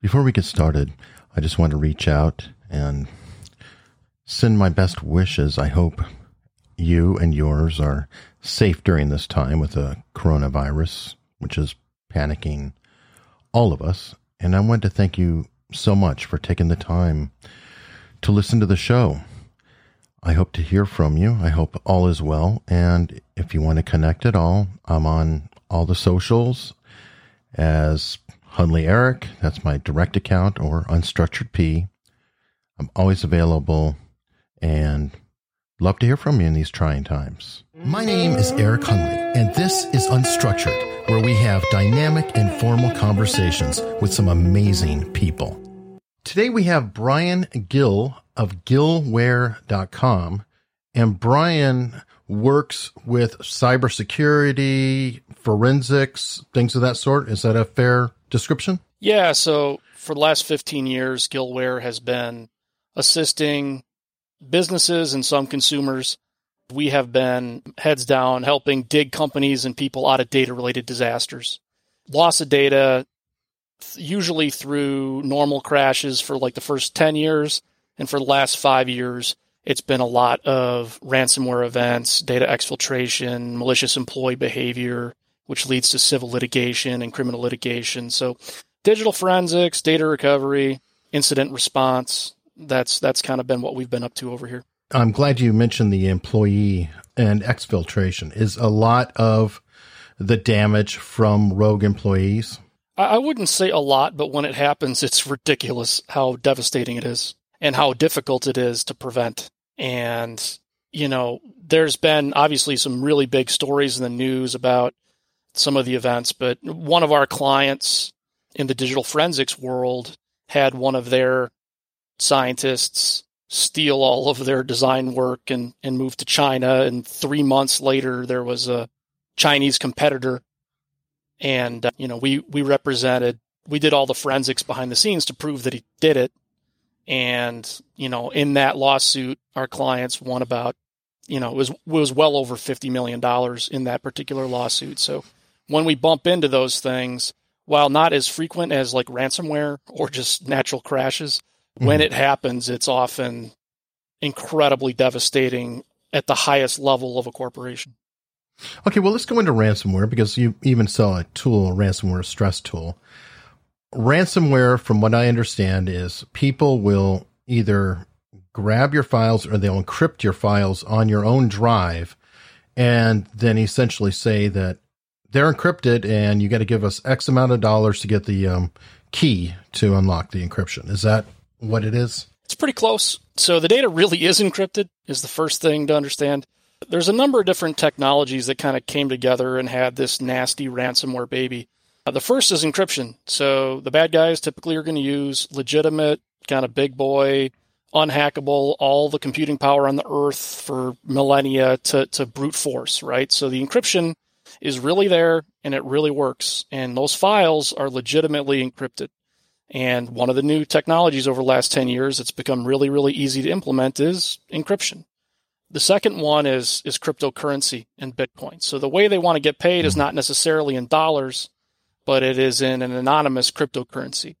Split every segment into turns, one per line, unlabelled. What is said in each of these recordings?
Before we get started, I just want to reach out and send my best wishes. I hope you and yours are safe during this time with the coronavirus, which is panicking all of us. And I want to thank you so much for taking the time to listen to the show. I hope to hear from you. I hope all is well. And if you want to connect at all, I'm on all the socials as Hunley Eric, that's my direct account, or Unstructured P. I'm always available and love to hear from you in these trying times.
My name is Eric Hunley, and this is Unstructured, where we have dynamic, informal conversations with some amazing people.
Today we have Brian Gill of gillware.com, and Brian works with cybersecurity, forensics, things of that sort. Is that a fair description?
Yeah. So for the last 15 years, Gillware has been assisting businesses and some consumers. We have been heads down helping dig companies and people out of data related disasters. Loss of data, usually through normal crashes for like the first 10 years. And for the last five years, it's been a lot of ransomware events, data exfiltration, malicious employee behavior, which leads to civil litigation and criminal litigation. So digital forensics, data recovery, incident response, that's that's kind of been what we've been up to over here.
I'm glad you mentioned the employee and exfiltration. Is a lot of the damage from rogue employees?
I wouldn't say a lot, but when it happens, it's ridiculous how devastating it is and how difficult it is to prevent. And, you know, there's been obviously some really big stories in the news about some of the events, but one of our clients in the digital forensics world had one of their scientists steal all of their design work and, and move to China. And three months later, there was a Chinese competitor. And, uh, you know, we, we represented, we did all the forensics behind the scenes to prove that he did it. And, you know, in that lawsuit, our clients won about, you know, it was, it was well over $50 million in that particular lawsuit. So when we bump into those things, while not as frequent as like ransomware or just natural crashes, mm-hmm. when it happens, it's often incredibly devastating at the highest level of a corporation.
Okay, well, let's go into ransomware because you even sell a tool, a ransomware stress tool. Ransomware, from what I understand, is people will either grab your files or they'll encrypt your files on your own drive and then essentially say that they're encrypted and you got to give us X amount of dollars to get the um, key to unlock the encryption. Is that what it is?
It's pretty close. So the data really is encrypted, is the first thing to understand. There's a number of different technologies that kind of came together and had this nasty ransomware baby. Uh, the first is encryption. So the bad guys typically are going to use legitimate, kind of big boy, unhackable, all the computing power on the earth for millennia to, to brute force, right? So the encryption is really there and it really works. And those files are legitimately encrypted. And one of the new technologies over the last 10 years that's become really, really easy to implement is encryption. The second one is, is cryptocurrency and Bitcoin. So the way they want to get paid is not necessarily in dollars but it is in an anonymous cryptocurrency.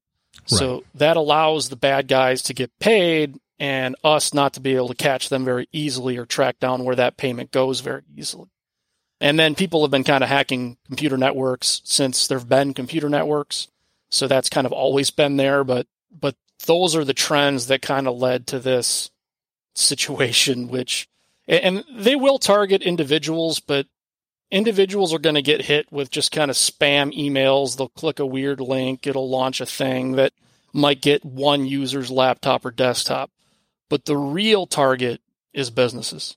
Right. So that allows the bad guys to get paid and us not to be able to catch them very easily or track down where that payment goes very easily. And then people have been kind of hacking computer networks since there have been computer networks. So that's kind of always been there, but but those are the trends that kind of led to this situation which and they will target individuals, but individuals are going to get hit with just kind of spam emails. They'll click a weird link, it'll launch a thing that might get one user's laptop or desktop. But the real target is businesses.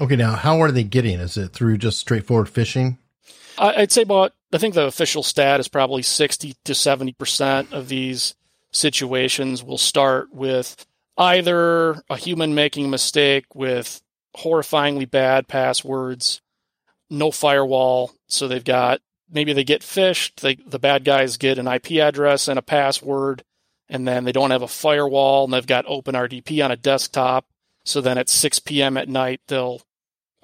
Okay, now how are they getting? Is it through just straightforward phishing?
I'd say about, I think the official stat is probably 60 to 70% of these situations will start with either a human making a mistake with horrifyingly bad passwords no firewall. So they've got maybe they get phished. They, the bad guys get an IP address and a password, and then they don't have a firewall, and they've got OpenRDP on a desktop. So then at 6 p.m. at night, they'll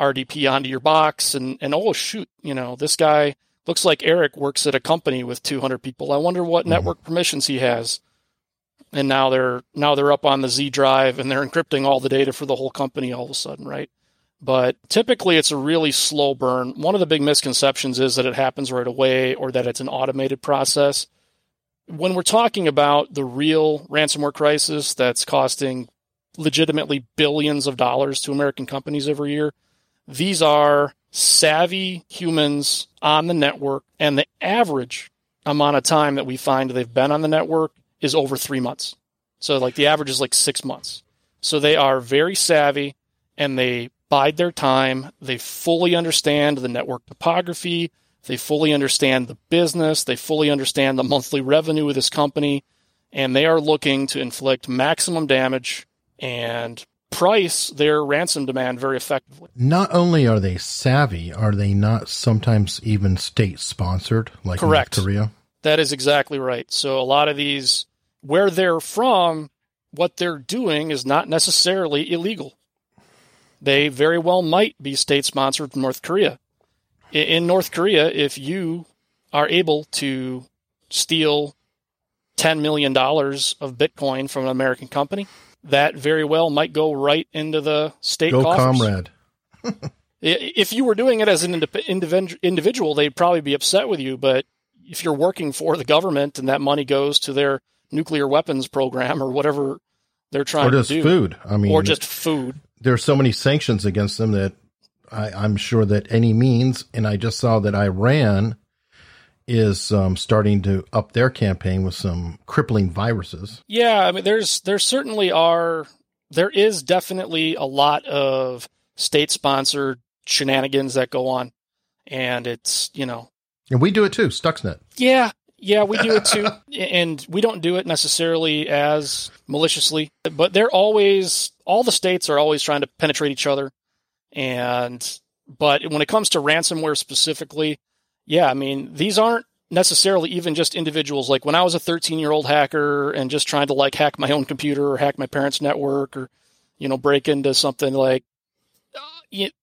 RDP onto your box, and and oh shoot, you know this guy looks like Eric works at a company with 200 people. I wonder what
Mhm.
network permissions he has. And now they're now they're up on the Z drive and they're encrypting all the data for the whole company all of a sudden, right? But typically it's a really slow burn. One of the big misconceptions is that it happens right away or that it's an automated process. When we're talking about the real ransomware crisis that's costing legitimately billions of dollars to American companies every year, these are savvy humans on the network, and the average amount of time that we find they've been on the network is over three months. So, like, the average is like six months. So, they are very savvy and they bide their time. They fully understand the network topography. They fully understand the business. They fully understand the monthly revenue of this company. And they are looking to inflict maximum damage and price their ransom demand very effectively.
Not only are they savvy, are they not sometimes even state sponsored, like
Correct.
North Korea?
That is exactly right. So a lot of these, where they're from, what they're doing is not necessarily illegal. They very well might be state sponsored from North Korea. In North Korea, if you are able to steal $10 million of Bitcoin from an American company, that very well might go right into the state
Go,
coffers.
comrade.
If you were doing it as an individual, they'd probably be upset with you. But if you're working for the government and that money goes to their nuclear weapons program or whatever they're trying
Or just
to do,
food. I mean,
or just food,
there are so many sanctions against them that I, I'm sure that any means, and I just saw that Iran is um, starting to up their campaign with some crippling viruses.
yeah, I mean, there's there certainly are there is definitely a lot of state sponsored shenanigans that go on, and it's you know
And we do it too, Stuxnet.
Yeah, yeah, we do it too, and we don't do it necessarily as maliciously, but they're always all the states are always trying to penetrate each other, and but when it comes to ransomware specifically, yeah, I mean these aren't necessarily even just individuals. Like when I was a 13 year old hacker and just trying to like hack my own computer or hack my parents' network or you know break into something like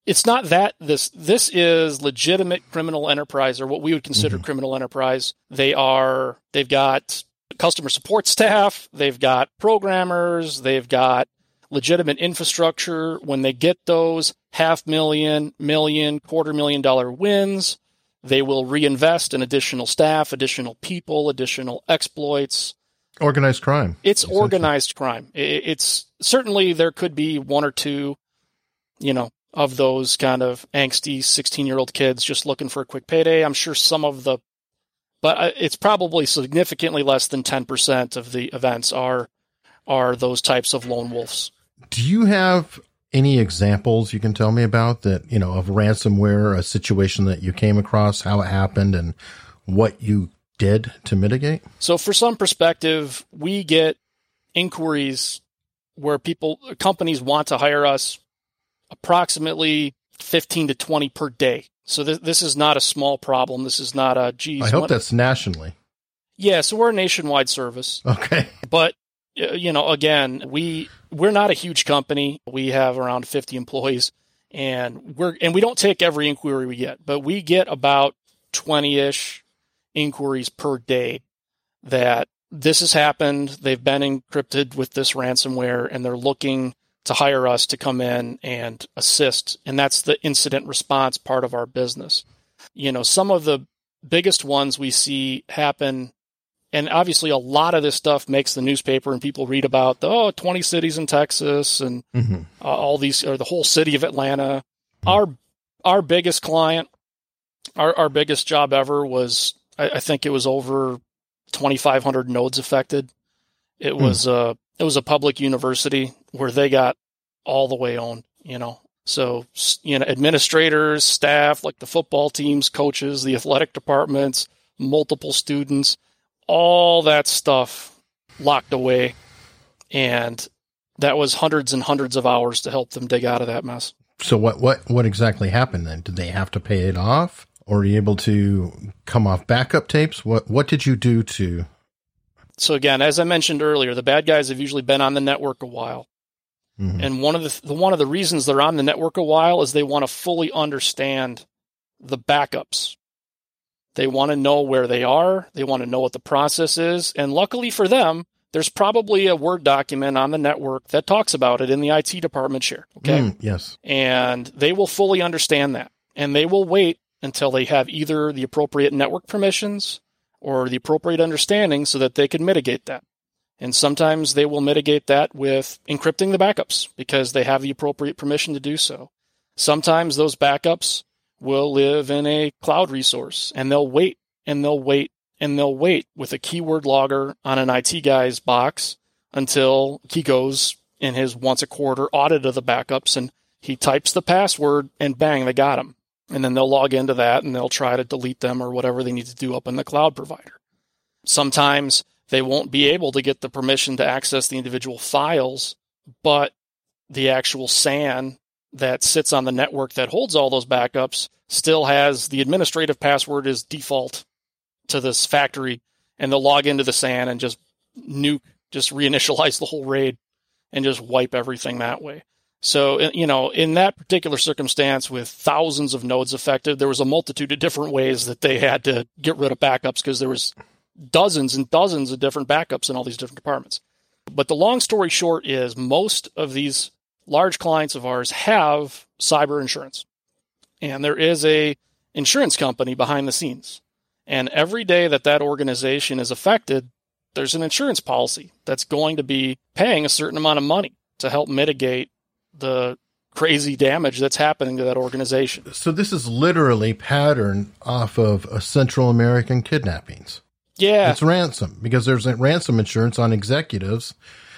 it's not that this this is legitimate criminal enterprise or what we would consider mm-hmm. criminal enterprise they are they've got customer support staff they've got programmers they've got legitimate infrastructure when they get those half million million quarter million dollar wins they will reinvest in additional staff additional people additional exploits
Organized crime.
it's organized crime. It's certainly there could be one or two, you know, of those kind of angsty 16 year old kids just looking for a quick payday. I'm sure some of the, but uh, it's probably significantly less than 10% of the events are, are those types of lone wolves.
Do you have any examples you can tell me about that, you know, of ransomware, a situation that you came across, how it happened, and what you did to mitigate?
So for some perspective, we get inquiries where people, companies want to hire us approximately 15 to 20 per day. So th- this is not a small problem. This is not a, geez.
I hope
what-
that's nationally.
Yeah, so we're a nationwide service.
Okay.
But, you know, again, we, we're not a huge company. We have around 50 employees and we're, and we don't take every inquiry we get, but we get about 20 ish inquiries per day that this has happened. They've been encrypted with this ransomware and they're looking to hire us to come in and assist. And that's the incident response part of our business. You know, some of the biggest ones we see happen and obviously a lot of this stuff makes the newspaper and people read about the oh 20 cities in Texas and
hmm
uh, all these or the whole city of Atlanta. Our our biggest client, our our biggest job ever was I, I think it was over 2,500 nodes affected. It
Hmm.
was uh it was a public university where they got all the way owned. You know, so you know administrators, staff, like the football teams, coaches, the athletic departments, multiple students, all that stuff locked away, and that was hundreds and hundreds of hours to help them dig out of that mess.
So what, what, what exactly happened then? Did they have to pay it off? Or were you able to come off backup tapes? What, what did you do to,
So again, as I mentioned earlier, the bad guys have usually been on the network a while.
Mhm.
And one of the, the one of the reasons they're on the network a while is they want to fully understand the backups. They want to know where they are. They want to know what the process is. And luckily for them, there's probably a Word document on the network that talks about it in the IT department share. Okay.
Mm, yes.
And they will fully understand that. And they will wait until they have either the appropriate network permissions or the appropriate understanding so that they can mitigate that. And sometimes they will mitigate that with encrypting the backups because they have the appropriate permission to do so. Sometimes those backups will live in a cloud resource and they'll wait and they'll wait and they'll wait with a keyword logger on an IT guy's box until he goes in his once a quarter audit of the backups and he types the password and bang, they got him. And then they'll log into that and they'll try to delete them or whatever they need to do up in the cloud provider. Sometimes they won't be able to get the permission to access the individual files, but the actual SAN that sits on the network that holds all those backups still has the administrative password is default to this factory and they'll log into the SAN and just nuke, just reinitialize the whole RAID and just wipe everything that way. So, you know, in that particular circumstance with thousands of nodes affected, there was a multitude of different ways that they had to get rid of backups because there was dozens and dozens of different backups in all these different departments. But the long story short is most of these large clients of ours have cyber insurance. And there is a insurance company behind the scenes. And every day that that organization is affected, there's an insurance policy that's going to be paying a certain amount of money to help mitigate the crazy damage that's happening to that organization.
So this is literally patterned off of a Central American kidnappings.
Yeah.
It's ransom because there's a ransom insurance on executives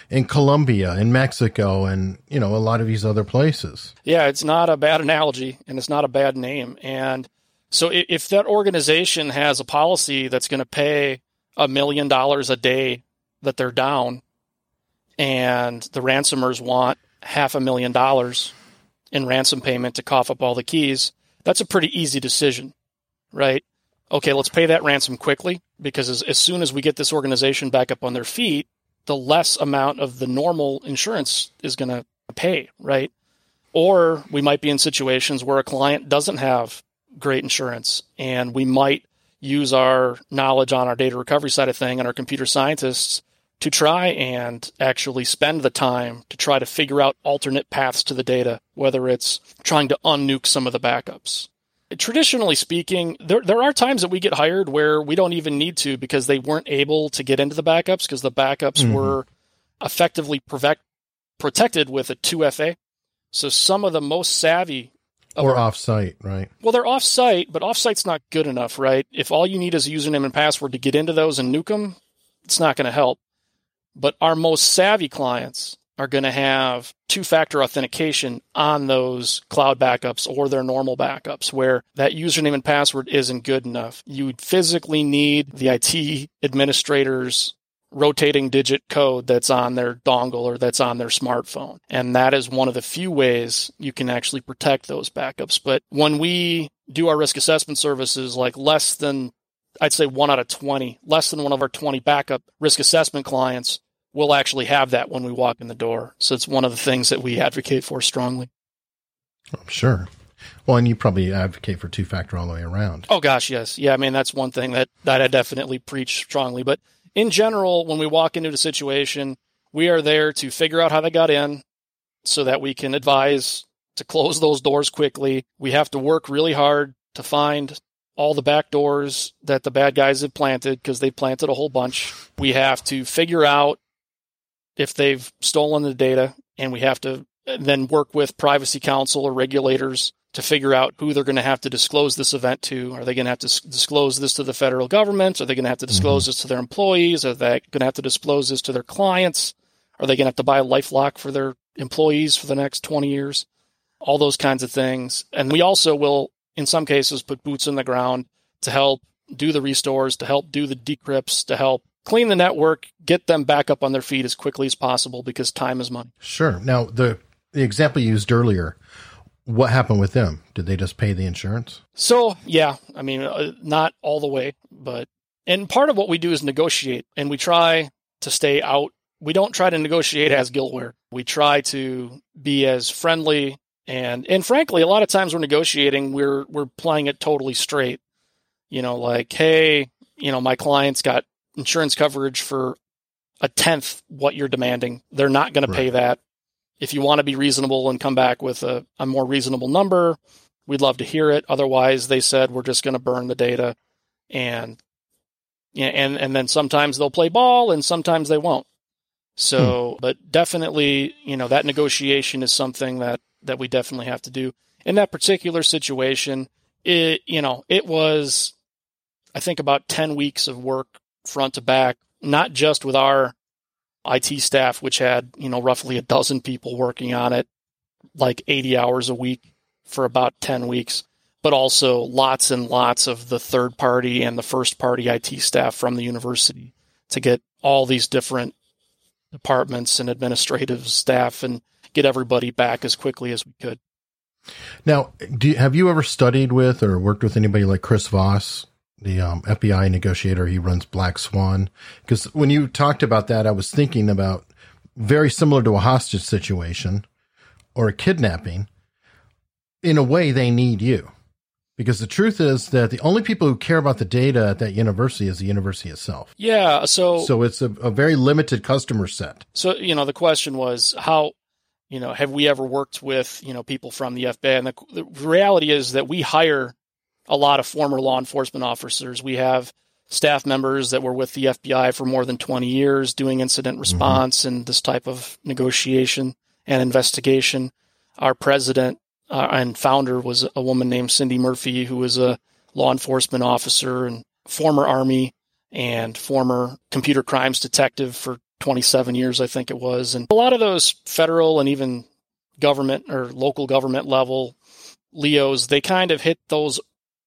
in Colombia, in Mexico, and you know a lot of these other places.
Yeah, it's not a bad analogy, and it's not a bad name. And so, if that organization has a policy that's going to pay a million dollars a day that they're down, and the ransomers want half a million dollars in ransom payment to cough up all the keys, that's a pretty easy decision, right? Okay, let's pay that ransom quickly because as, as soon as we get this organization back up on their feet, the less amount of the normal insurance is going to pay, right? Or we might be in situations where a client doesn't have great insurance and we might use our knowledge on our data recovery side of thing and our computer scientists to try and actually spend the time to try to figure out alternate paths to the data, whether it's trying to unnuke some of the backups. Traditionally speaking, there, there are times that we get hired where we don't even need to because they weren't able to get into the backups because the backups mm-hmm. were effectively protect, protected with a 2FA. So some of the most savvy
or off-site, right?
Well, they're off-site, but off-site's not good enough, right? If all you need is a username and password to get into those and nuke them, it's not going to help. But our most savvy clients are going to have two factor authentication on those cloud backups or their normal backups where that username and password isn't good enough. You physically need the IT administrator's rotating digit code that's on their dongle or that's on their smartphone. And that is one of the few ways you can actually protect those backups. But when we do our risk assessment services, like less than I'd say one out of 20, less than one of our 20 backup risk assessment clients will actually have that when we walk in the door. So it's one of the things that we advocate for strongly.
I'm sure. Well, and you probably advocate for two factor all the way around.
Oh gosh, yes. Yeah, I mean that's one thing that that I definitely preach strongly, but in general when we walk into a situation, we are there to figure out how they got in so that we can advise to close those doors quickly. We have to work really hard to find all the back doors that the bad guys have planted because they planted a whole bunch. We have to figure out if they've stolen the data, and we have to then work with privacy counsel or regulators to figure out who they're going to have to disclose this event to. Are they going to have to disclose this to the federal government? Are they going to have to disclose mm-hmm. this to their employees? Are they going to have to disclose this to their clients? Are they going to have to buy a lifelock for their employees for the next 20 years? All those kinds of things. And we also will in some cases put boots in the ground to help do the restores, to help do the decrypts, to help clean the network, get them back up on their feet as quickly as possible because time is money.
Sure. Now the the example you used earlier, what happened with them? Did they just pay the insurance?
So, yeah, I mean, uh, not all the way, but and part of what we do is negotiate and we try to stay out. We don't try to negotiate as Gillware. We try to be as friendly and and frankly, a lot of times we're negotiating, we're we're playing it totally straight. you know, like, hey, you know, my client's got insurance coverage for a tenth what you're demanding. They're not going
Right.
to pay that. If you want to be reasonable and come back with a, a more reasonable number, we'd love to hear it. Otherwise, they said we're just going to burn the data, and yeah, and and then sometimes they'll play ball and sometimes they won't. So, hmm. but definitely, you know, that negotiation is something that that we definitely have to do. In that particular situation, it you know, it was I think about 10 weeks of work front to back, not just with our IT staff which had, you know, roughly a dozen people working on it like 80 hours a week for about 10 weeks, but also lots and lots of the third party and the first party IT staff from the university to get all these different departments and administrative staff and get everybody back as quickly as we could.
Now, do you, have you ever studied with or worked with anybody like Chris Voss, the um, FBI negotiator? He runs Black Swan. Because when you talked about that, I was thinking about very similar to a hostage situation or a kidnapping. In a way, they need you. Because the truth is that the only people who care about the data at that university is the university itself.
Yeah, so
So it's a, a very limited customer set.
So, you know, the question was how, you know, have we ever worked with, you know, people from the FBI? And the, the reality is that we hire a lot of former law enforcement officers. We have staff members that were with the FBI for more than 20 years doing incident response and this type of negotiation and investigation. Our president uh, and founder was a woman named Cindy Murphy, who was a law enforcement officer and former Army and former computer crimes detective for 27 years, I think it was. And a lot of those federal and even government or local government level Leos, they kind of hit those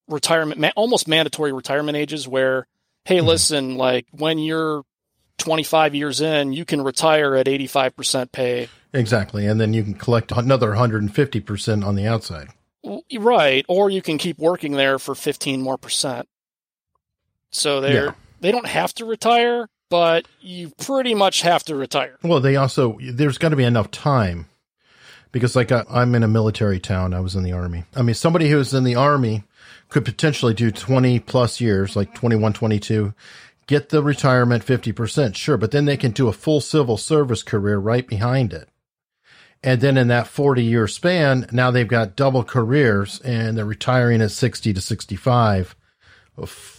retirement, ma- almost mandatory retirement ages where, hey,
Mhm.
listen, like when you're 25 years in, you can retire at 85% pay.
Exactly. And then you can collect another 150% on the outside.
Right. Or you can keep working there for 15 more percent. So they're,
Yeah.
they don't have to retire, but you pretty much have to retire.
Well, they also, there's got to be enough time because, like, I, I'm in a military town. I was in the army. I mean, somebody who's in the army could potentially do 20 plus years, like 21, 22, get the retirement 50%, sure, but then they can do a full civil service career right behind it. And then in that 40 year span, now they've got double careers and they're retiring at 60 to 65,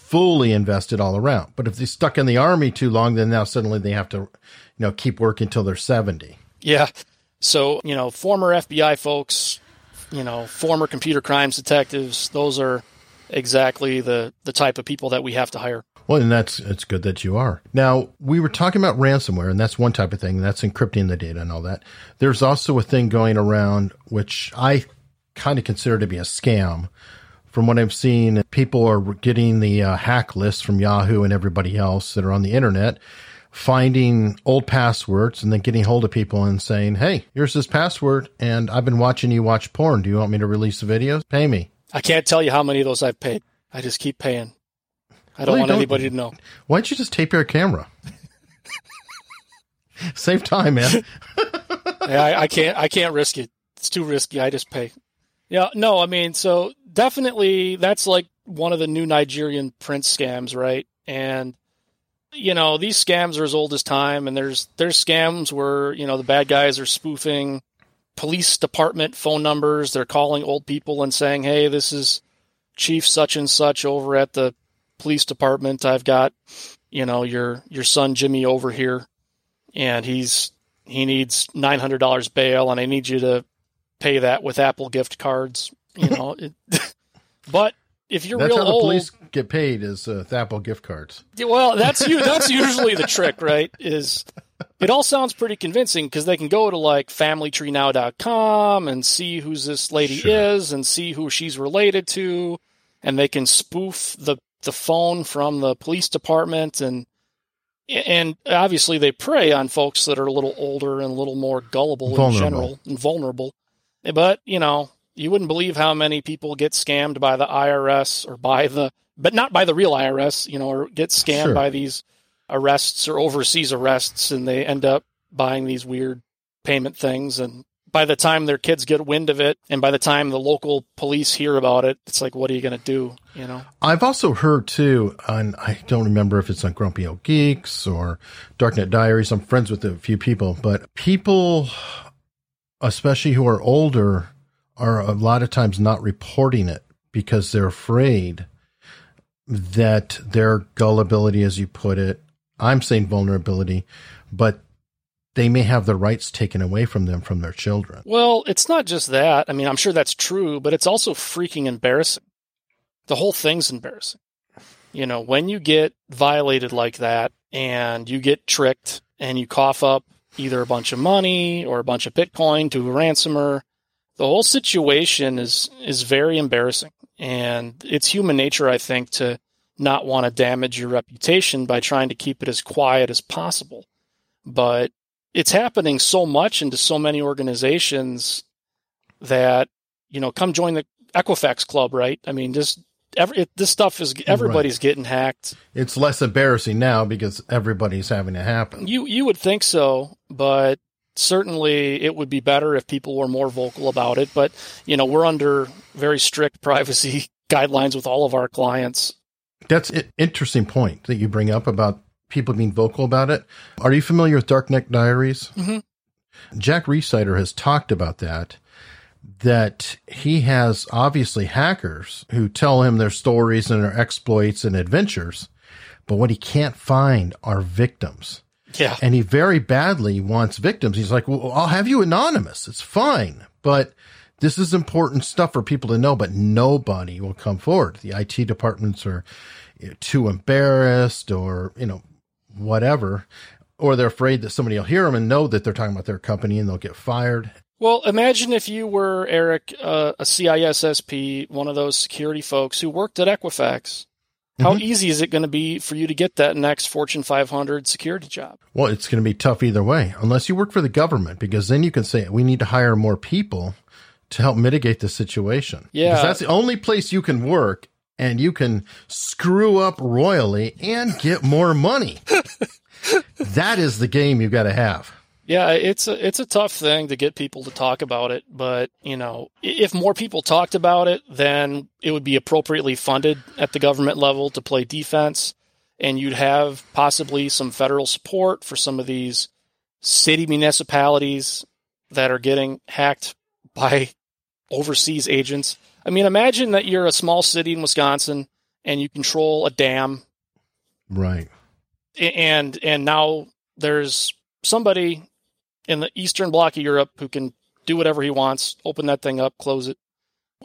fully invested all around. But if they're stuck in the army too long, then now suddenly they have to, you know, keep working until they're 70.
Yeah. So, you know, former FBI folks, you know, former computer crimes detectives, those are exactly the, the type of people that we have to hire.
Well, and that's it's good that you are. Now, we were talking about ransomware, and that's one type of thing. That's encrypting the data and all that. There's also a thing going around which I kind of consider to be a scam. From what I've seen, people are getting the uh, hack list from Yahoo and everybody else that are on the internet, finding old passwords and then getting hold of people and saying, "Hey, here's this password, and I've been watching you watch porn. Do you want me to release the videos? Pay me."
I can't tell you how many of those I've paid. I just keep paying. I don't
Well,
want
don't-
anybody to know.
Why don't you just tape your camera? Save time, man.
I, I can't. I can't risk it. It's too risky. I just pay. Yeah. No. I mean, so definitely that's like one of the new Nigerian prince scams, right? And you know these scams are as old as time, and there's there's scams where you know the bad guys are spoofing police department phone numbers. They're calling old people and saying, "Hey, this is Chief such and such over at the police department. I've got you know your your son Jimmy over here, and he's he needs nine hundred dollars bail, and I need you to pay that with Apple gift cards. You know, it, but if you're
That's
real
how the
old,
police get paid is uh, Apple gift cards.
Well, that's you. That's usually the trick, right? Is it all sounds pretty convincing because they can go to like FamilyTreeNow.com and see who's this lady
Sure.
is and see who she's related to, and they can spoof the the phone from the police department and and obviously they prey on folks that are a little older and a little more gullible in general and vulnerable. But you know, you wouldn't believe how many people get scammed by the IRS or by the, but not by the real IRS, you know, or get scammed
Sure.
by these arrests or overseas arrests, and they end up buying these weird payment things, and by the time their kids get wind of it and by the time the local police hear about it, it's like, what are you going to do? You know?
I've also heard too, and I don't remember if it's on Grumpy Old Geeks or Darknet Diaries. I'm friends with a few people, but people, especially who are older, are a lot of times not reporting it because they're afraid that their gullibility, as you put it, I'm saying vulnerability, but they may have the rights taken away from them from their children.
Well, it's not just that. I mean, I'm sure that's true, but it's also freaking embarrassing. The whole thing's embarrassing. You know, when you get violated like that and you get tricked and you cough up either a bunch of money or a bunch of Bitcoin to a ransomer, the whole situation is is very embarrassing. And it's human nature, I think, to not want to damage your reputation by trying to keep it as quiet as possible. But it's happening so much into so many organizations that you know come join the equifax club right i mean just every it, this stuff is everybody's right. getting hacked
it's less embarrassing now because everybody's having it happen
you you would think so but certainly it would be better if people were more vocal about it but you know we're under very strict privacy guidelines with all of our clients
that's an interesting point that you bring up about people being vocal about it. Are you familiar with Darknet Diaries? Mm-hmm. Jack Rhysider has talked about that. That he has obviously hackers who tell him their stories and their exploits and adventures, but what he can't find are victims.
Yeah.
And he very badly wants victims. He's like, well, I'll have you anonymous. It's fine. But this is important stuff for people to know, but nobody will come forward. The IT departments are too embarrassed or, you know, whatever, or they're afraid that somebody will hear them and know that they're talking about their company and they'll get fired.
Well, imagine if you were Eric, uh, a CISSP, one of those security folks who worked at Equifax. How mm-hmm. easy is it going to be for you to get that next Fortune 500 security job?
Well, it's going to be tough either way, unless you work for the government, because then you can say we need to hire more people to help mitigate the situation.
Yeah,
because that's the only place you can work and you can screw up royally and get more money. that is the game you've got to have.
Yeah, it's a it's a tough thing to get people to talk about it, but you know, if more people talked about it, then it would be appropriately funded at the government level to play defense, and you'd have possibly some federal support for some of these city municipalities that are getting hacked by overseas agents. I mean, imagine that you're a small city in Wisconsin and you control a dam.
Right.
And and now there's somebody in the eastern bloc of Europe who can do whatever he wants, open that thing up, close it.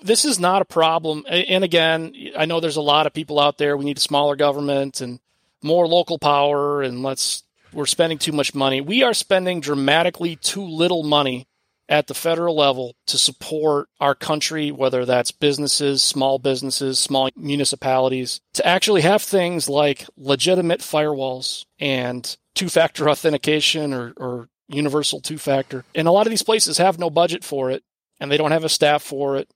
This is not a problem. And again, I know there's a lot of people out there. We need a smaller government and more local power and let's we're spending too much money. We are spending dramatically too little money at the federal level to support our country, whether that's businesses, small businesses, small municipalities, to actually have things like legitimate firewalls and two factor authentication or, or universal two factor. And a lot of these places have no budget for it and they don't have a staff for it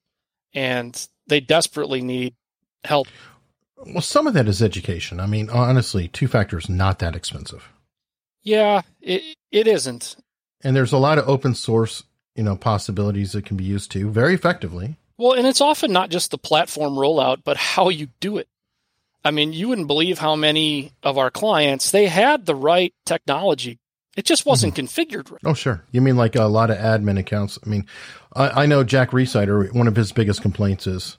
and they desperately need help.
Well, some of that is education. I mean, honestly, two factor is not that expensive.
Yeah, it, it isn't.
And there's a lot of open source you know, possibilities that can be used to very effectively.
Well, and it's often not just the platform rollout, but how you do it. I mean, you wouldn't believe how many of our clients they had the right technology. It just wasn't mm-hmm. configured right.
Oh, sure. You mean like a lot of admin accounts? I mean, I, I know Jack Rhysider, one of his biggest complaints is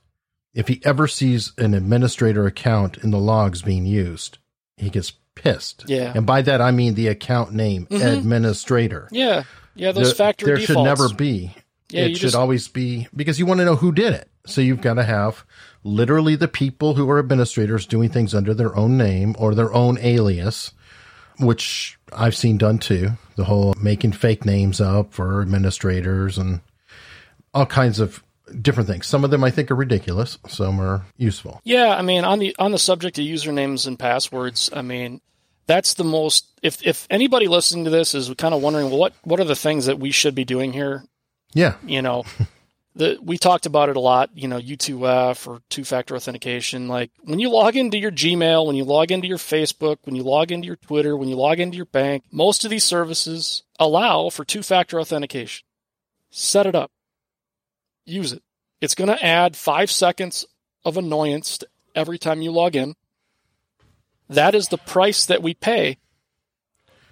if he ever sees an administrator account in the logs being used, he gets pissed.
Yeah.
And by that, I mean the account name, mm-hmm. administrator.
Yeah. Yeah, those the, factory
there
defaults.
should never be. Yeah, it should just, always be because you want to know who did it. So you've got to have literally the people who are administrators doing things under their own name or their own alias, which I've seen done too. The whole making fake names up for administrators and all kinds of different things. Some of them I think are ridiculous. Some are useful.
Yeah, I mean on the on the subject of usernames and passwords, I mean that's the most if if anybody listening to this is kind of wondering well, what what are the things that we should be doing here
yeah
you know the we talked about it a lot you know u2f or two factor authentication like when you log into your gmail when you log into your facebook when you log into your twitter when you log into your bank most of these services allow for two factor authentication set it up. Use it. It's going to add five seconds of annoyance every time you log in. That is the price that we pay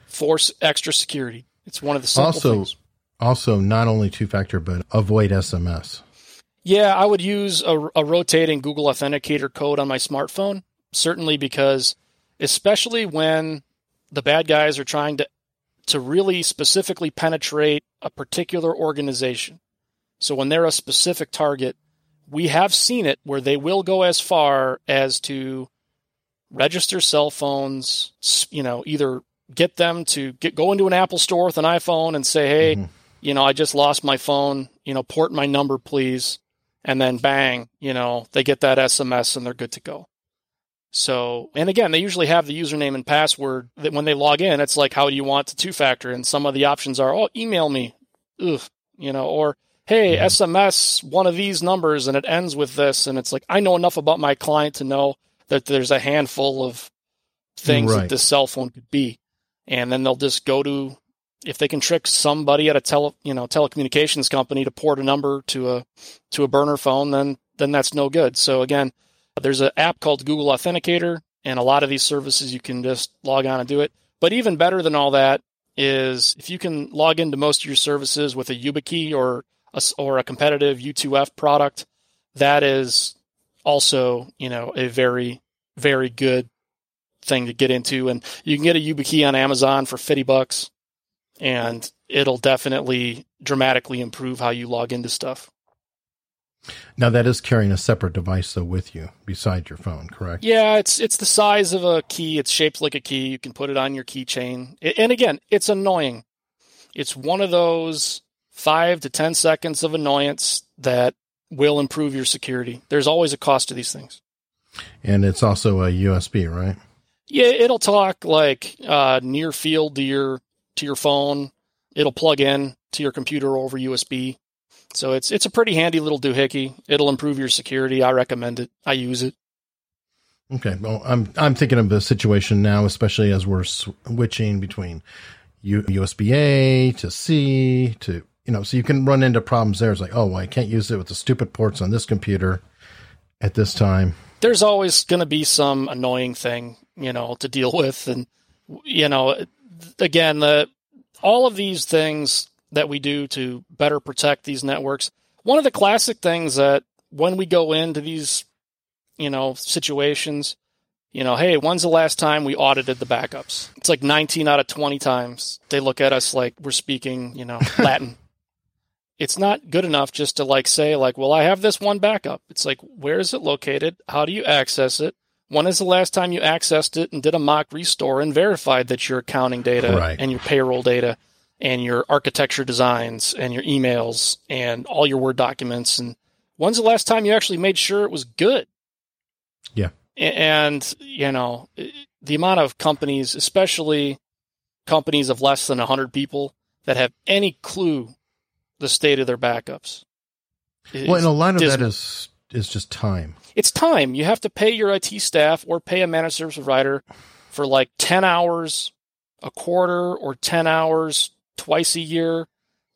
for extra security. It's one of the simple
also,
things.
Also, not only two factor, but avoid SMS.
Yeah, I would use a, a rotating Google Authenticator code on my smartphone, certainly because, especially when the bad guys are trying to to really specifically penetrate a particular organization. So when they're a specific target, we have seen it where they will go as far as to register cell phones, you know, either get them to get go into an Apple store with an iPhone and say, "Hey, mm-hmm. You know, I just lost my phone, you know, port my number please." And then bang, you know, they get that SMS and they're good to go. So, and again, they usually have the username and password that when they log in, it's like, how do you want to two factor? And some of the options are, oh, email me, ugh, you know, or hey. SMS one of these numbers and it ends with this. And it's like, I know enough about my client to know that there's a handful of things right. that this cell phone could be. And then they'll just go to, if they can trick somebody at a tele, you know, telecommunications company to port a number to a, to a burner phone, then, then that's no good. So again, there's an app called Google Authenticator and a lot of these services you can just log on and do it. But even better than all that is if you can log into most of your services with a YubiKey or a, or a competitive U2F product, that is also, you know, a very, very good thing to get into. And you can get a YubiKey on Amazon for 50 bucks and it'll definitely dramatically improve how you log into stuff.
Now that is carrying a separate device though with you beside your phone, correct?
Yeah, it's it's the size of a key. It's shaped like a key. You can put it on your keychain. And again, it's annoying. It's one of those five to 10 seconds of annoyance that will improve your security. There's always a cost to these things.
And it's also a USB, right?
Yeah, it'll talk like uh, near field to your to your phone. It'll plug in to your computer over USB. So it's it's a pretty handy little doohickey. It'll improve your security. I recommend it. I use it.
Okay, well, I'm I'm thinking of the situation now, especially as we're switching between U- USB A to C to you know, so you can run into problems there. It's like, oh, well, I can't use it with the stupid ports on this computer at this time.
There's always going to be some annoying thing, you know, to deal with, and you know, again, the all of these things that we do to better protect these networks. One of the classic things that when we go into these, you know, situations, you know, hey, when's the last time we audited the backups? It's like 19 out of 20 times they look at us like we're speaking, you know, Latin it's not good enough just to like say like, well, I have this one backup. It's like, where is it located? How do you access it? When is the last time you accessed it and did a mock restore and verified that your accounting data right. and your payroll data and your architecture designs and your emails and all your Word documents and when's the last time you actually made sure it was good?
Yeah.
And, you know, the amount of companies, especially companies of less than 100 people that have any clue the state of their backups.
well, and a lot of that is is just time.
It's time. You have to pay your IT staff or pay a managed service provider for like 10 hours a quarter or 10 hours twice a year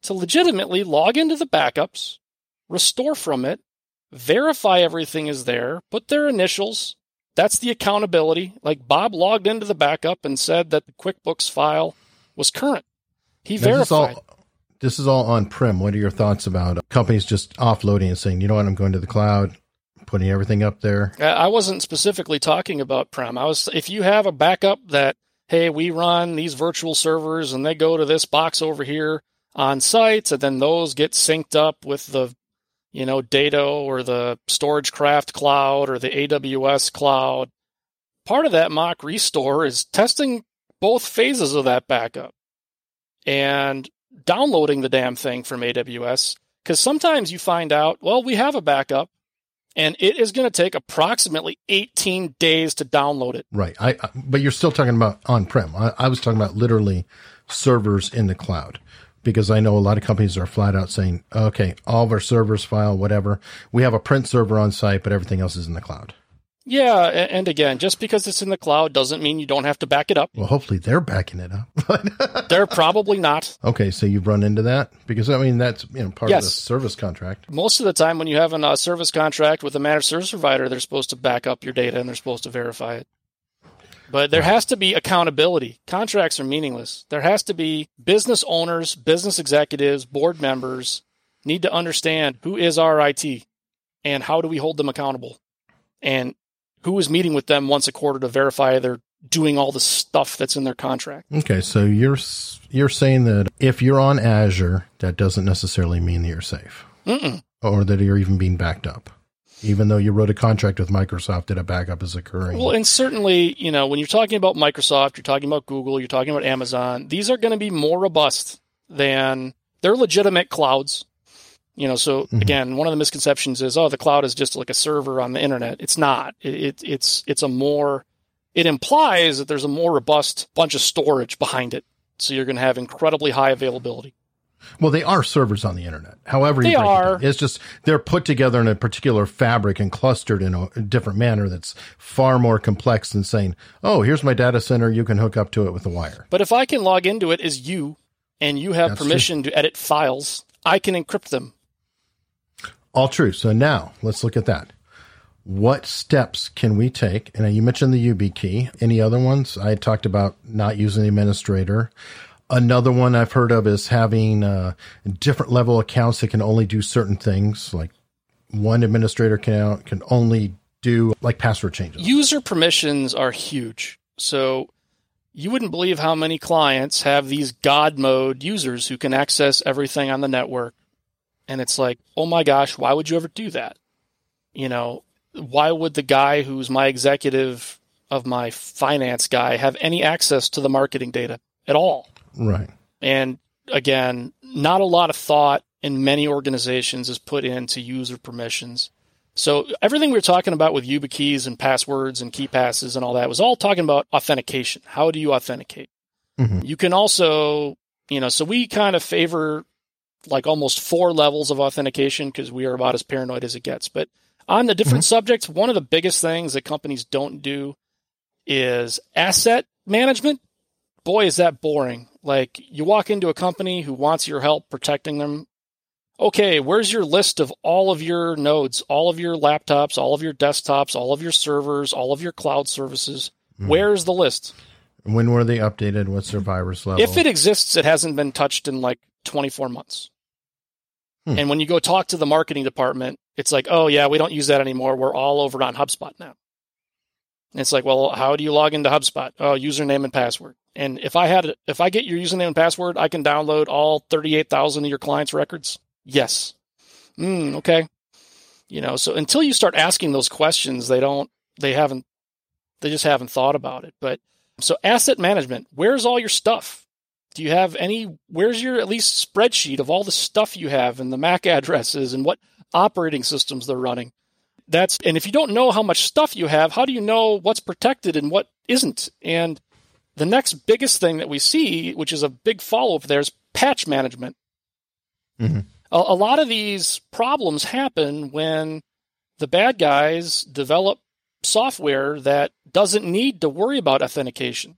to legitimately log into the backups, restore from it, verify everything is there, put their initials. That's the accountability. Like Bob logged into the backup and said that the QuickBooks file was current. He now verified.
All, this is all on prem. What are your thoughts about companies just offloading and saying, you know what, I'm going to the cloud, putting everything up there?
I wasn't specifically talking about prem. I was if you have a backup that hey, we run these virtual servers and they go to this box over here on site, and then those get synced up with the you know Datto or the StorageCraft cloud or the AWS cloud. Part of that mock restore is testing both phases of that backup. And downloading the damn thing from AWS because sometimes you find out, well, we have a backup and it is going to take approximately 18 days to download it.
Right. I, I but you're still talking about on-prem. I, I, was talking about literally servers in the cloud because I know a lot of companies are flat out saying, okay, all of our servers file whatever. We have a print server on site, but everything else is in the cloud.
Yeah, and again, just because it's in the cloud doesn't mean you don't have to back it up.
Well, hopefully they're backing it up.
they're probably not.
Okay, so you've run into that because I mean that's you know part yes. of the service contract.
Most of the time, when you have a uh, service contract with a managed service provider, they're supposed to back up your data and they're supposed to verify it. But there has to be accountability. Contracts are meaningless. There has to be business owners, business executives, board members need to understand who is our IT and how do we hold them accountable. And who is meeting with them once a quarter to verify they're doing all the stuff that's in their contract.
Okay, so you're you're saying that if you're on Azure, that doesn't necessarily mean that you're safe,
Mm-mm.
or that you're even being backed up, even though you wrote a contract with Microsoft that a backup is occurring.
Well, and certainly, you know, when you're talking about Microsoft, you're talking about Google, you're talking about Amazon. These are going to be more robust than they're legitimate clouds. You know, so mm-hmm. again, one of the misconceptions is, oh, the cloud is just like a server on the internet. It's not. It, it, it's it's a more. It implies that there's a more robust bunch of storage behind it, so you're going to have incredibly high availability.
Well, they are servers on the internet. However,
they are.
It it's just they're put together in a particular fabric and clustered in a, different manner that's far more complex than saying, "Oh, here's my data center. You can hook up to it with a wire."
But if I can log into it as you, and you have that's permission true. to edit files, I can encrypt them
all true. So now let's look at that. What steps can we take? And you mentioned the YubiKey. Any other ones? I talked about not using administrator. Another one I've heard of is having uh, different level accounts that can only do certain things. Like one administrator can can only do like password changes.
User permissions are huge. So you wouldn't believe how many clients have these God mode users who can access everything on the network and it's like, oh my gosh, why would you ever do that? You know, why would the guy who's my executive of my finance guy have any access to the marketing data at all?
Right.
And again, not a lot of thought in many organizations is put into user permissions. So everything we were talking about with YubiKeys and passwords and KeePasses and all that was all talking about authentication. How do you authenticate? Mm-hmm. You can also, you know, so we kind of favor like almost four levels of authentication because we are about as paranoid as it gets. But on the different mm-hmm. subjects, one of the biggest things that companies don't do is asset management. Boy, is that boring. Like you walk into a company who wants your help protecting them. Okay, where's your list of all of your nodes, all of your laptops, all of your desktops, all of your servers, all of your cloud services? Mm-hmm. Where's the list?
When were they updated? What's their virus level?
If it exists, it hasn't been touched in like 24 months. Hmm. And when you go talk to the marketing department, it's like, oh, yeah, we don't use that anymore. We're all over on HubSpot now. And it's like, well, how do you log into HubSpot? Oh, username and password. And if I had, if I get your username and password, I can download all 38,000 of your clients' records. Yes. Mm, okay. You know, so until you start asking those questions, they don't, they haven't, they just haven't thought about it. But so asset management, where's all your stuff? Do you have any? Where's your at least spreadsheet of all the stuff you have and the MAC addresses and what operating systems they're running? That's and if you don't know how much stuff you have, how do you know what's protected and what isn't? And the next biggest thing that we see, which is a big follow up there, is patch management. Mm-hmm. A, a lot of these problems happen when the bad guys develop software that doesn't need to worry about authentication.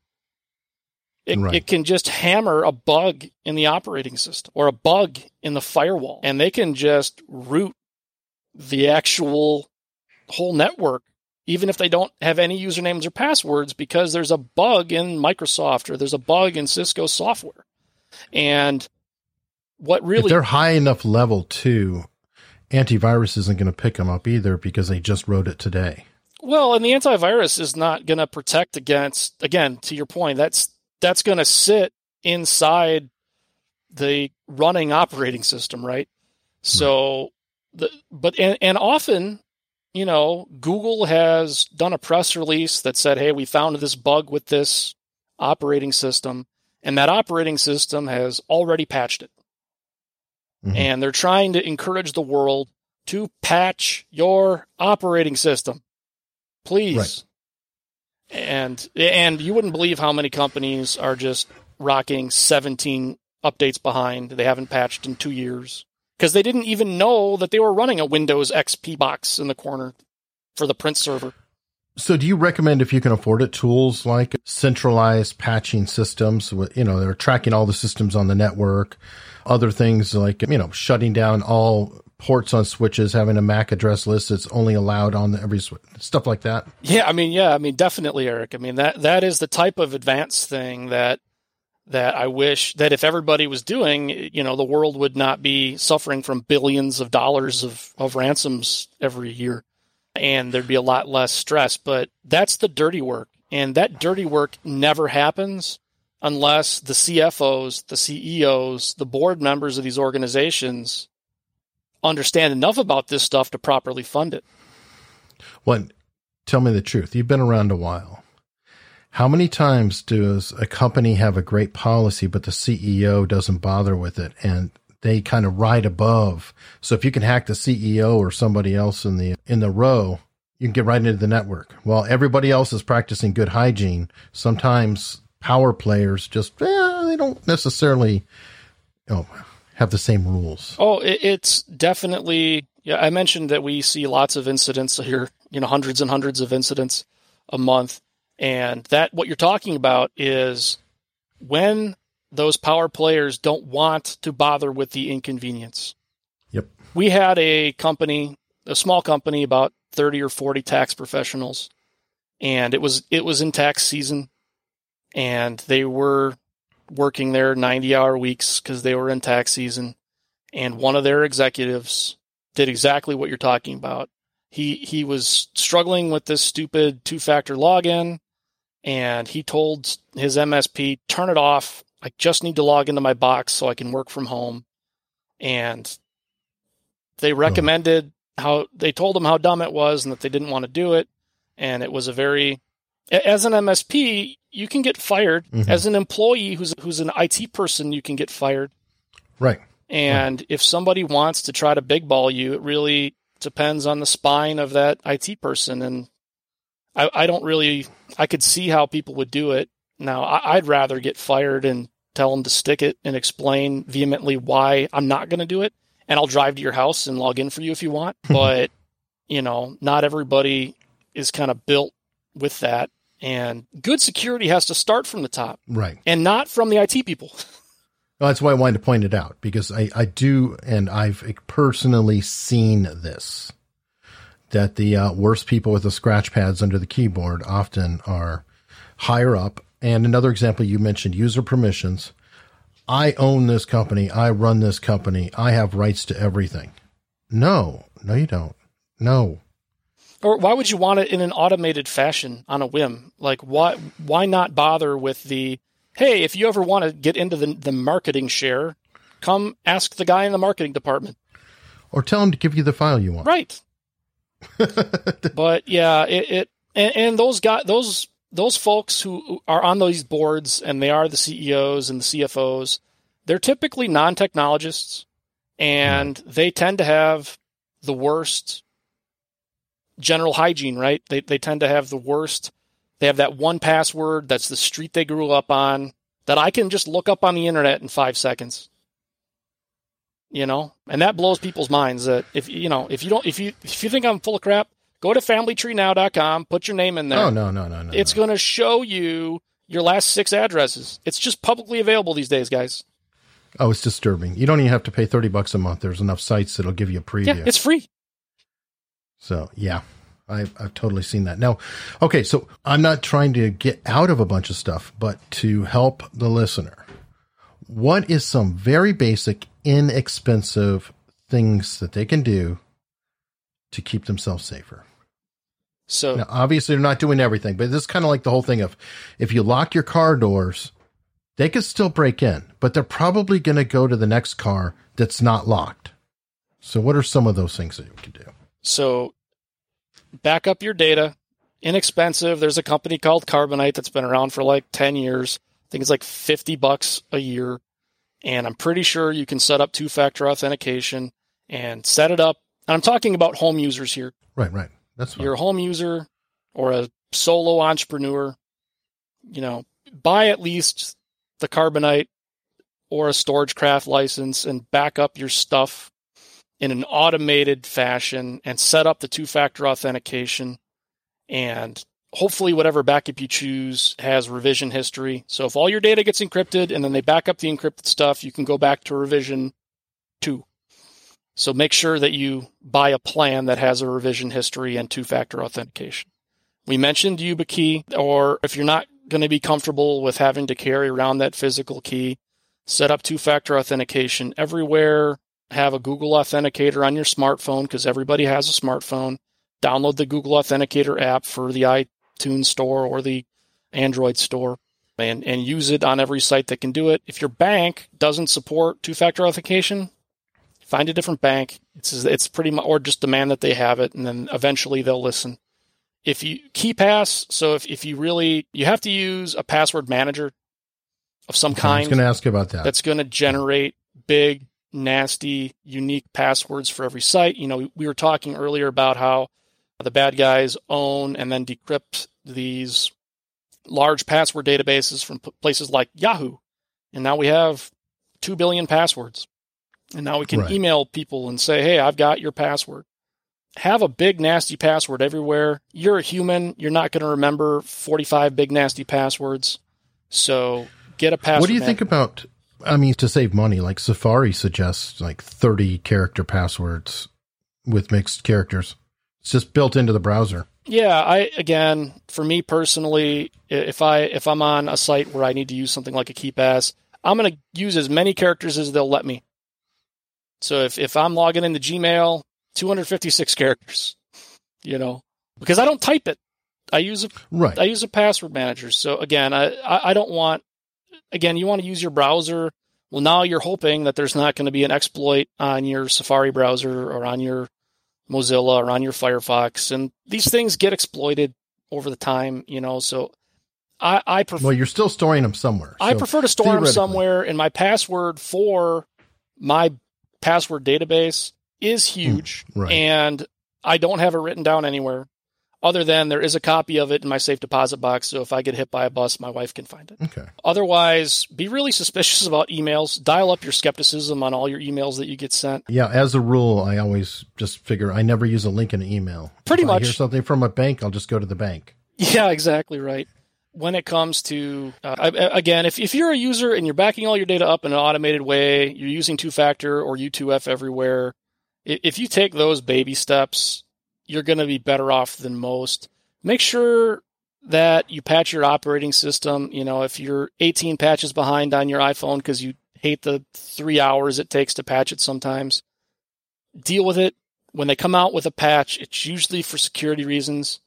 It, right. it can just hammer a bug in the operating system or a bug in the firewall, and they can just root the actual whole network, even if they don't have any usernames or passwords, because there's a bug in Microsoft or there's a bug in Cisco software. And what really.
If they're high enough level too, antivirus isn't going to pick them up either because they just wrote it today.
Well, and the antivirus is not going to protect against, again, to your point, that's that's going to sit inside the running operating system, right? So the but and, and often, you know, Google has done a press release that said, "Hey, we found this bug with this operating system." And that operating system has already patched it. Mm-hmm. And they're trying to encourage the world to patch your operating system. Please. Right and and you wouldn't believe how many companies are just rocking 17 updates behind. They haven't patched in two years because they didn't even know that they were running a Windows XP box in the corner for the print server.
So, do you recommend if you can afford it, tools like centralized patching systems? With you know, they're tracking all the systems on the network. Other things like you know, shutting down all ports on switches, having a MAC address list that's only allowed on every switch, stuff like that.
Yeah, I mean, yeah, I mean, definitely, Eric. I mean that that is the type of advanced thing that that I wish that if everybody was doing, you know, the world would not be suffering from billions of dollars of, of ransoms every year and there'd be a lot less stress. But that's the dirty work. And that dirty work never happens unless the CFOs, the CEOs, the board members of these organizations understand enough about this stuff to properly fund it.
Well, tell me the truth. You've been around a while. How many times does a company have a great policy, but the CEO doesn't bother with it and they kind of ride above? So if you can hack the CEO or somebody else in the, in the row, you can get right into the network. While everybody else is practicing good hygiene, sometimes power players just, eh, they don't necessarily, know, have the same rules.
Oh, it's definitely, yeah, I mentioned that we see lots of incidents here, you know, hundreds and hundreds of incidents a month and that what you're talking about is when those power players don't want to bother with the inconvenience.
Yep.
We had a company, a small company, about 30 or 40 tax professionals, and it was it was in tax season, and they were working their 90 hour weeks because they were in tax season, and one of their executives did exactly what you're talking about. He he was struggling with this stupid two factor login and he told his MSP, turn it off. I just need to log into my box so I can work from home. And they recommended oh. how they told him how dumb it was and that they didn't want to do it. And it was a very, as an MSP, you can get fired. Mm-hmm. As an employee who's who's an IT person, you can get fired.
Right.
And right. if somebody wants to try to big ball you, it really depends on the spine of that IT person. And I, I don't really. I could see how people would do it. Now, I, I'd rather get fired and tell them to stick it and explain vehemently why I'm not going to do it, and I'll drive to your house and log in for you if you want. but you know, not everybody is kind of built with that. And good security has to start from the top,
right,
and not from the IT people.
Well, that's why I wanted to point it out because I, I do, and I've personally seen this that the uh, worst people with the scratch pads under the keyboard often are higher up. And another example you mentioned user permissions. I own this company. I run this company. I have rights to everything. No, no, you don't. No.
Or why would you want it in an automated fashion on a whim? Like why why not bother with the hey, if you ever want to get into the the marketing share, come ask the guy in the marketing department.
Or tell him to give you the file you want.
Right. but yeah, it, it and, and, those guys, those those folks who are on these boards and they are the CEOs and the CFOs, they're typically non-technologists, and they tend to have the worst general hygiene. Right? They they tend to have the worst. They have that one password. That's the street they grew up on. That I can just look up on the internet in five seconds you know, and that blows people's minds that if you know if you don't if you if you think I'm full of crap, go to familytreenow.com, put your name in there.
Oh no no no no.
It's
no.
going to show you your last six addresses. It's just publicly available these days, guys.
Oh, it's disturbing. You don't even have to pay thirty bucks a month. There's enough sites that'll give you a preview.
Yeah, it's free.
So yeah, I've, I've totally seen that. Now, okay, so I'm not trying to get out of a bunch of stuff, but to help the listener what is some very basic, inexpensive things that they can do to keep themselves safer?
So
now, obviously they're not doing everything, but this is kind of like the whole thing of if you lock your car doors, they could still break in, but they're probably going to go to the next car that's not locked. So what are some of those things that you could do?
So back up your data, inexpensive. There's a company called Carbonite that's been around for like 10 years I think it's like 50 bucks a year. And I'm pretty sure you can set up two factor authentication and set it up. And I'm talking about home users here.
Right, right. That's fine.
You're a home user or a solo entrepreneur. You know, buy at least the Carbonite or a StorageCraft license and back up your stuff in an automated fashion and set up the two factor authentication and hopefully whatever backup you choose has revision history. So if all your data gets encrypted and then they back up the encrypted stuff, you can go back to revision two. So make sure that you buy a plan that has a revision history and two factor authentication. We mentioned YubiKey, or if you're not going to be comfortable with having to carry around that physical key, set up two factor authentication everywhere. Have a Google Authenticator on your smartphone because everybody has a smartphone. Download the Google Authenticator app for the iTunes store or the Android store and, and use it on every site that can do it. If your bank doesn't support two factor authentication, find a different bank. It's, it's pretty much, or just demand that they have it, and then eventually they'll listen. If you KeePass, so if, if you really, you have to use a password manager of some
Okay, I
kind
was going to ask you about that.
that's going to generate big, nasty, unique passwords for every site. You know, we were talking earlier about how the bad guys own and then decrypt these large password databases from places like Yahoo. And now we have 2 billion passwords. And now we can
Right.
email people and say, hey, I've got your password. Have a big, nasty password everywhere. You're a human. You're not going to remember 45 big, nasty passwords. So get a password.
what do you
man-
think about? I mean, to save money, like Safari suggests like 30 character passwords with mixed characters. It's just built into the browser.
Yeah, I again, for me personally, if I if I'm on a site where I need to use something like a KeePass, I'm going to use as many characters as they'll let me. So if if I'm logging into Gmail, 256 characters, you know, because I don't type it. I use a
Right.
I use a password manager. So again, I I don't want again, you want to use your browser. Well, now you're hoping that there's not going to be an exploit on your Safari browser or on your Mozilla or on your Firefox, and these things get exploited over the time, you know. So I I prefer
well, you're still storing them somewhere.
I prefer to store them somewhere, and my password for my password database is mm, huge,
right.
and I don't have it written down anywhere. Other than there is a copy of it in my safe deposit box, so if I get hit by a bus, my wife can find it.
Okay.
Otherwise, be really suspicious about emails. Dial up your skepticism on all your emails that you get sent.
Yeah, as a rule, I always just figure I never use a link in an email.
Pretty
if I
much.
hear something from a bank, I'll just go to the bank.
Yeah, exactly right. When it comes to, uh, I- I- again, if, if you're a user and you're backing all your data up in an automated way, you're using two factor or U2F everywhere, if you take those baby steps, you're going to be better off than most. Make sure that you patch your operating system. You know, if you're 18 patches behind on your iPhone because you hate the three hours it takes to patch it sometimes, deal with it. When they come out with a patch, it's usually for security reasons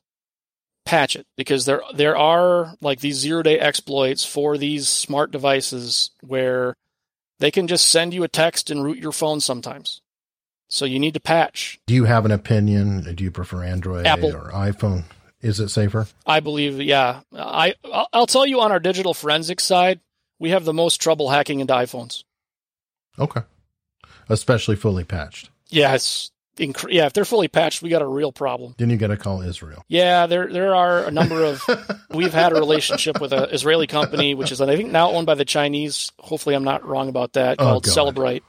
patch it because there there are like these zero day exploits for these smart devices where they can just send you a text and root your phone sometimes. So you need to patch.
Do you have an opinion? Do you prefer Android
Apple.
or iPhone? Is it safer?
I believe, yeah. I I'll- tell you on our digital forensics side, we have the most trouble hacking into iPhones.
Okay. Especially fully patched.
Yeah, inc- yeah. If they're fully patched, we got a real problem.
Then you got to call Israel.
Yeah, there there are a number of. we've had a relationship with an Israeli company, which is I think now owned by the Chinese. Hopefully, I'm not wrong about that.
Oh,
Called
God.
Cellebrite,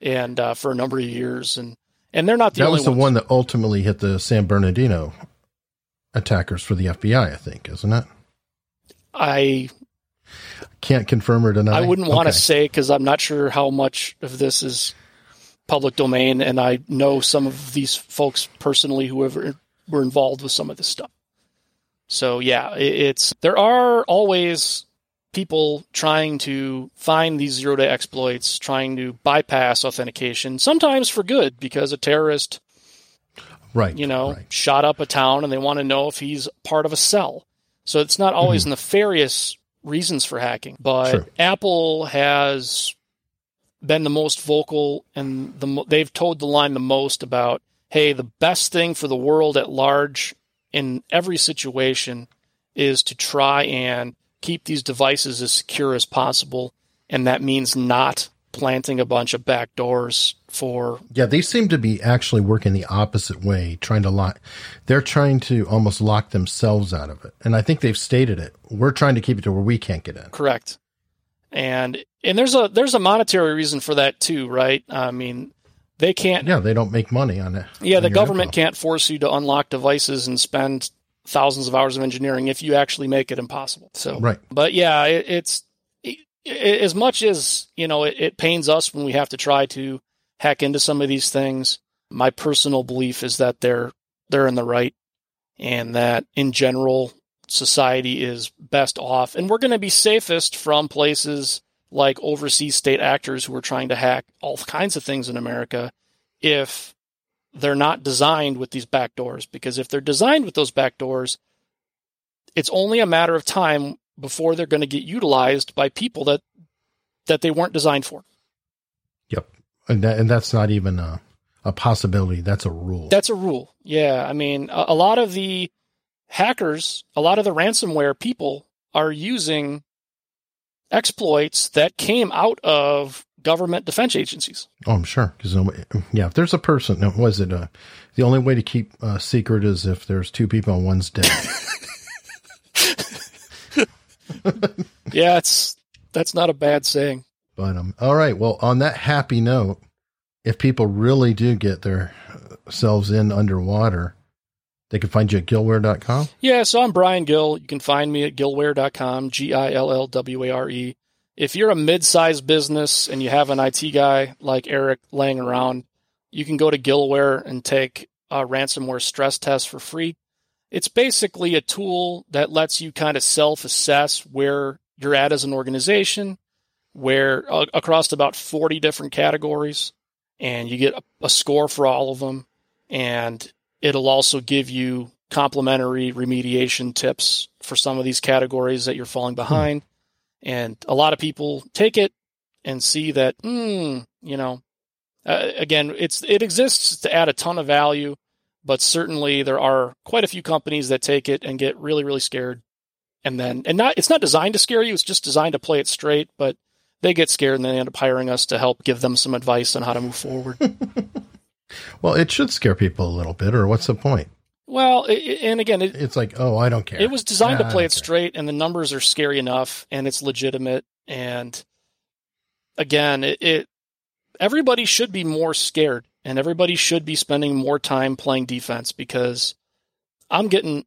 and uh, for a number of years, and and they're not the
that was the
ones.
one that ultimately hit the San Bernardino attackers for the FBI, I think, isn't it?
I
Can't confirm or deny.
I wouldn't want to
Okay.
say because I'm not sure how much of this is public domain, and I know some of these folks personally who were involved with some of this stuff. So yeah, it's there are always people trying to find these zero day exploits, trying to bypass authentication, sometimes for good because a terrorist
right.
you know,
right.
shot up a town and they want to know if he's part of a cell. So it's not always mm-hmm. nefarious reasons for hacking, but
Sure.
Apple has been the most vocal and the they've toed the line the most about, hey, the best thing for the world at large in every situation is to try and keep these devices as secure as possible, and that means not planting a bunch of backdoors for
Yeah, they seem to be actually working the opposite way, trying to lock. They're trying to almost lock themselves out of it, and I think they've stated it. We're trying to keep it to where we can't get in.
Correct. And and there's a there's a monetary reason for that too, right? I mean, they can't
Yeah, they don't make money on it.
yeah,
on
the government can't force you to unlock devices and spend thousands of hours of engineering if you actually make it impossible. So,
Right.
but yeah, it, it's it, it- as much as you know, it, it pains us when we have to try to hack into some of these things. My personal belief is that they're they're in the right, and that in general, society is best off, and we're going to be safest from places like overseas state actors who are trying to hack all kinds of things in America if they're not designed with these back doors. Because if they're designed with those back doors, it's only a matter of time before they're going to get utilized by people that that they weren't designed for.
Yep. And that, and that's not even a, a possibility. That's a rule.
That's a rule. Yeah, I mean, a, a lot of the hackers, a lot of the ransomware people are using exploits that came out of government defense agencies.
oh, I'm sure. Because yeah, if there's a person, no, was it uh, the only way to keep a secret is if there's two people and one's dead.
Yeah, it's that's not a bad saying.
But um, all right. Well, on that happy note, if people really do get their selves in underwater, they can find you at gillware.com.
Yeah, so I'm Brian Gill. You can find me at gillware.com, G I L L W A R E. If you're a mid sized business and you have an IT guy like Eric laying around, you can go to Gillware and take a ransomware stress test for free. It's basically a tool that lets you kind of self assess where you're at as an organization, where uh, across about 40 different categories, and you get a, a score for all of them. And it'll also give you complimentary remediation tips for some of these categories that you're falling behind. And a lot of people take it and see that, hmm, you know, uh, again, it's it exists to add a ton of value, but certainly there are quite a few companies that take it and get really, really scared. And then, and not, it's not designed to scare you. It's just designed to play it straight, but they get scared and they end up hiring us to help give them some advice on how to move forward.
Well, it should scare people a little bit, or what's the point?
Well, i- i- and again, it,
It's like, oh, I don't care.
It was designed to play it
care.
straight, and the numbers are scary enough, and it's legitimate. And again, it, it everybody should be more scared, and everybody should be spending more time playing defense because I'm getting,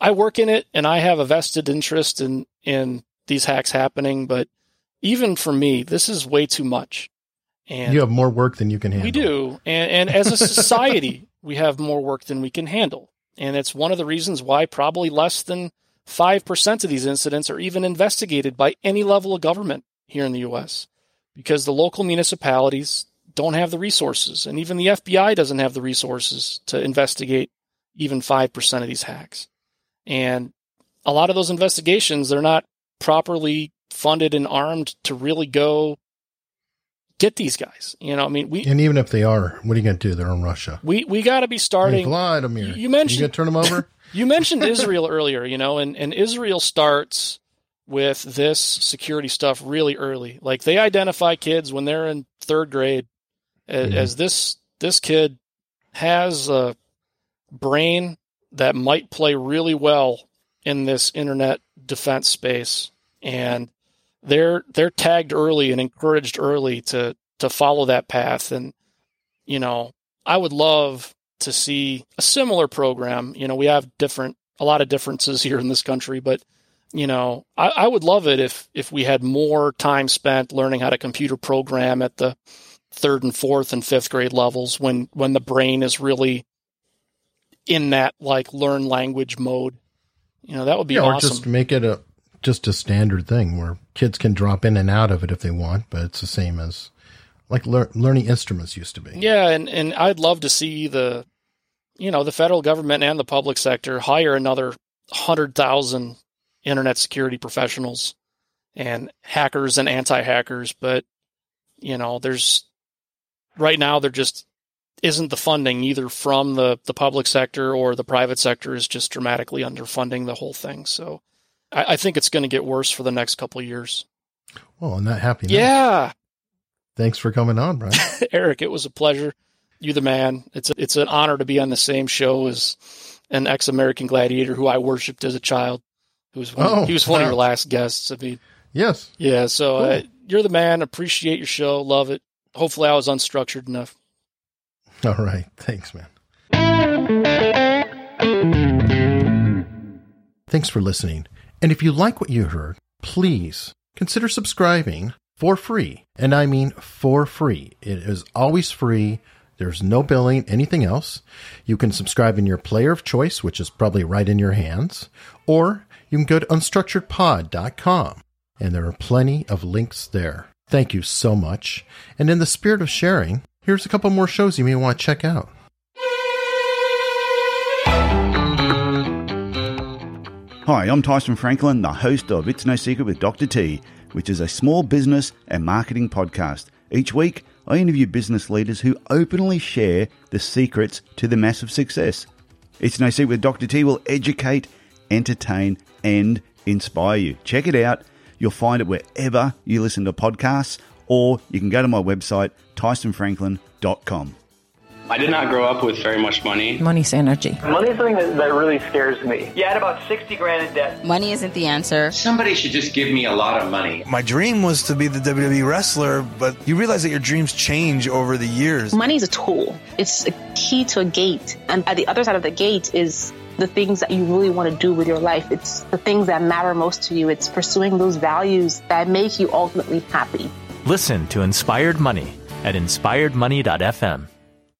I work in it, and I have a vested interest in in these hacks happening. But even for me, this is way too much. And
You have more work than you can handle.
we do. And, and as a society, we have more work than we can handle. And it's one of the reasons why probably less than 5% of these incidents are even investigated by any level of government here in the U.S. because the local municipalities don't have the resources. And even the FBI doesn't have the resources to investigate even 5% of these hacks. And a lot of those investigations, they're not properly funded and armed to really go get these guys. You know, I mean, we,
And even if they are, what are you going to do? They're in Russia.
we we got to be starting.
Vladimir,
you- you mentioned-
you turn them over?
You mentioned Israel earlier, you know, and, and Israel starts with this security stuff really early. Like they identify kids when they're in third grade as,
Mhm.
as this this kid has a brain that might play really well in this internet defense space, and they're they're tagged early and encouraged early to to follow that path. And you know, I would love to see a similar program. You know, we have different a lot of differences here in this country, but you know, I, I would love it if if we had more time spent learning how to computer program at the third and fourth and fifth grade levels when when the brain is really in that like learn language mode. You know, that would be
yeah, or
awesome.
just make it a just a standard thing where kids can drop in and out of it if they want, but it's the same as like lear- learning instruments used to be.
Yeah, and, and I'd love to see the, you know, the federal government and the public sector hire another hundred thousand internet security professionals and hackers and anti-hackers. But you know, there's right now there just isn't the funding either from the the public sector or the private sector is just dramatically underfunding the whole thing. So I, I think it's going to get worse for the next couple of years.
Well, on that happy note,
Yeah.
thanks for coming on, Brian.
Eric, it was a pleasure. You the man. It's a, it's an honor to be on the same show as an ex-American gladiator who I worshipped as a child. Who was one,
Oh,
he was one of your last guests. I mean,
yes.
yeah. So uh,
Cool.
you're the man. Appreciate your show. Love it. Hopefully, I was unstructured enough.
All right. Thanks, man. Thanks for listening. And if you like what you heard, please consider subscribing for free. And I mean for free. It is always free. There's no billing, anything else. You can subscribe in your player of choice, which is probably right in your hands, or you can go to unstructuredpod.com and there are plenty of links there. Thank you so much. And in the spirit of sharing, here's a couple more shows you may want to check out.
Hi, I'm Tyson Franklin, the host of It's No Secret with Dr. T, which is a small business and marketing podcast. Each week, I interview business leaders who openly share the secrets to the massive success. It's No Secret with Dr. T will educate, entertain, and inspire you. Check it out. You'll find it wherever you listen to podcasts, or you can go to my website, tysonfranklin.com.
I did not grow up with very much money.
Money's energy.
Money is something that, that really scares me.
You had about 60 grand in debt.
Money isn't the answer.
Somebody should just give me a lot of money.
My dream was to be the WWE wrestler, but you realize that your dreams change over the years.
Money's a tool. It's a key to a gate. And at the other side of the gate is the things that you really want to do with your life. It's the things that matter most to you. It's pursuing those values that make you ultimately happy.
Listen to Inspired Money at inspiredmoney.fm.